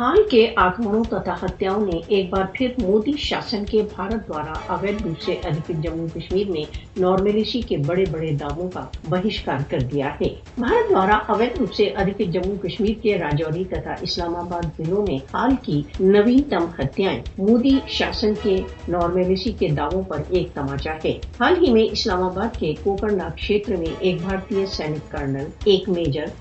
راجستھان کے آکمڑوں تتا ہتیاؤں نے ایک بار پھر مودی شاسن کے بھارت دوارا اویدھ روپ سے ادھکت جموں کشمیر میں نارملیسی کے بڑے بڑے داموں کا بہشکار کر دیا ہے۔ بھارت دوارا اویدھ روپ سے ادھکت جموں کشمیر کے راجوری تتا اسلام آباد ضلعوں میں حال کی نوینتم ہتیائیں مودی شاسن کے نارملیسی کے دعووں پر ایک تماچا ہے۔ حال ہی میں اسلام آباد کے کوکر ناگ کھیتر میں ایک بھارتی سینک کرنل، ایک میجر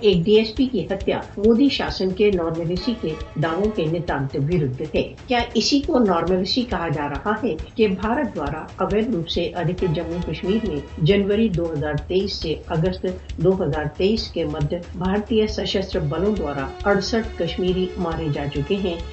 ایک ڈی ایس پی کی ہتیا مودی شاسن کے نارملیسی کے دعووں کے نتانت ورد ہے کیا اسی کو نارملسی کہا جا رہا ہے کہ بھارت دوارا اویدھ روپ سے ادھکت جموں کشمیر میں جنوری دو ہزار تیئیس سے اگست دو ہزار تیئیس کے مدھ بھارتی سشستر بلوں دوارا اڑسٹھ کشمیری مارے جا چکے ہیں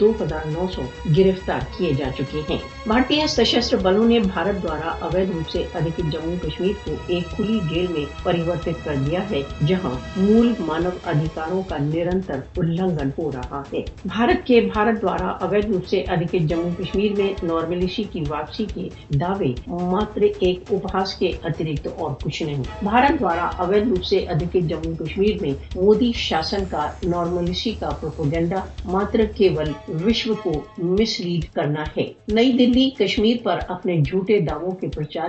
دو ہزار نو سو گرفتار کیے جا چکے ہیں۔ بھارتی سشستر بلوں نے بھارت دوارا اویدھ روپ سے ادھکت جموں کشمیر کو ایک کھلی جیل میں پریورتت کر دیا ہے، جہاں مول مانو ادھکاروں کا نرنتر النگن ہو رہا ہے۔ بھارت کے بھارت دوارا اویدھ روپ سے ادھکت جموں کشمیر میں نارملیسی کی واپسی کے دعوے ماتر ایک اپہاس کے اترکت اور کچھ نہیں۔ بھارت دوارا اویدھ روپ سے ادھکت جموں کشمیر میں مودی شاسن کا نارملیسی کا پروپوگنڈا ماتر کیول وشو کو مس لیڈ کرنا ہے۔ نئی دلی، کشمیر پر اپنے جھوٹے دعووں کے پرچار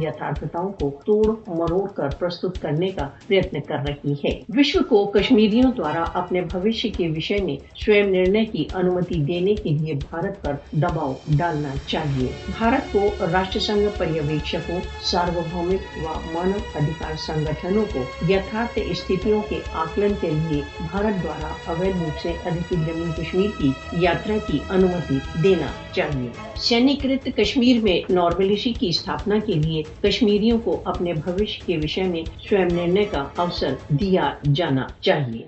یتھارتھتاؤں کو توڑ مروڑ کر پرستت کرنے کا پریتن کر رہی ہے۔ وشو کو کشمیریوں دوارا اپنے بھوشیہ کے وشے میں سوئم نرنے کی انمتی دینے کے لیے بھارت پر دباؤ ڈالنا چاہیے بھارت کو راشٹر سنگھ پریویکشکوں ساروبھومک و مانو ادھکار سنگھنوں کو یتھارتھ استھتوں کے آکلن کے لیے بھارت دوارا اویدھ روپ سے ادھکت جموں کشمیر کی یاترا کی انمتی دینا چاہیے سینیکرت کشمیر میں نارملیسی کی استھاپنا کے لیے کشمیریوں کو اپنے بھوشیہ کے وشے میں سوئم نرنے کا اوسر دیا جانا چاہیے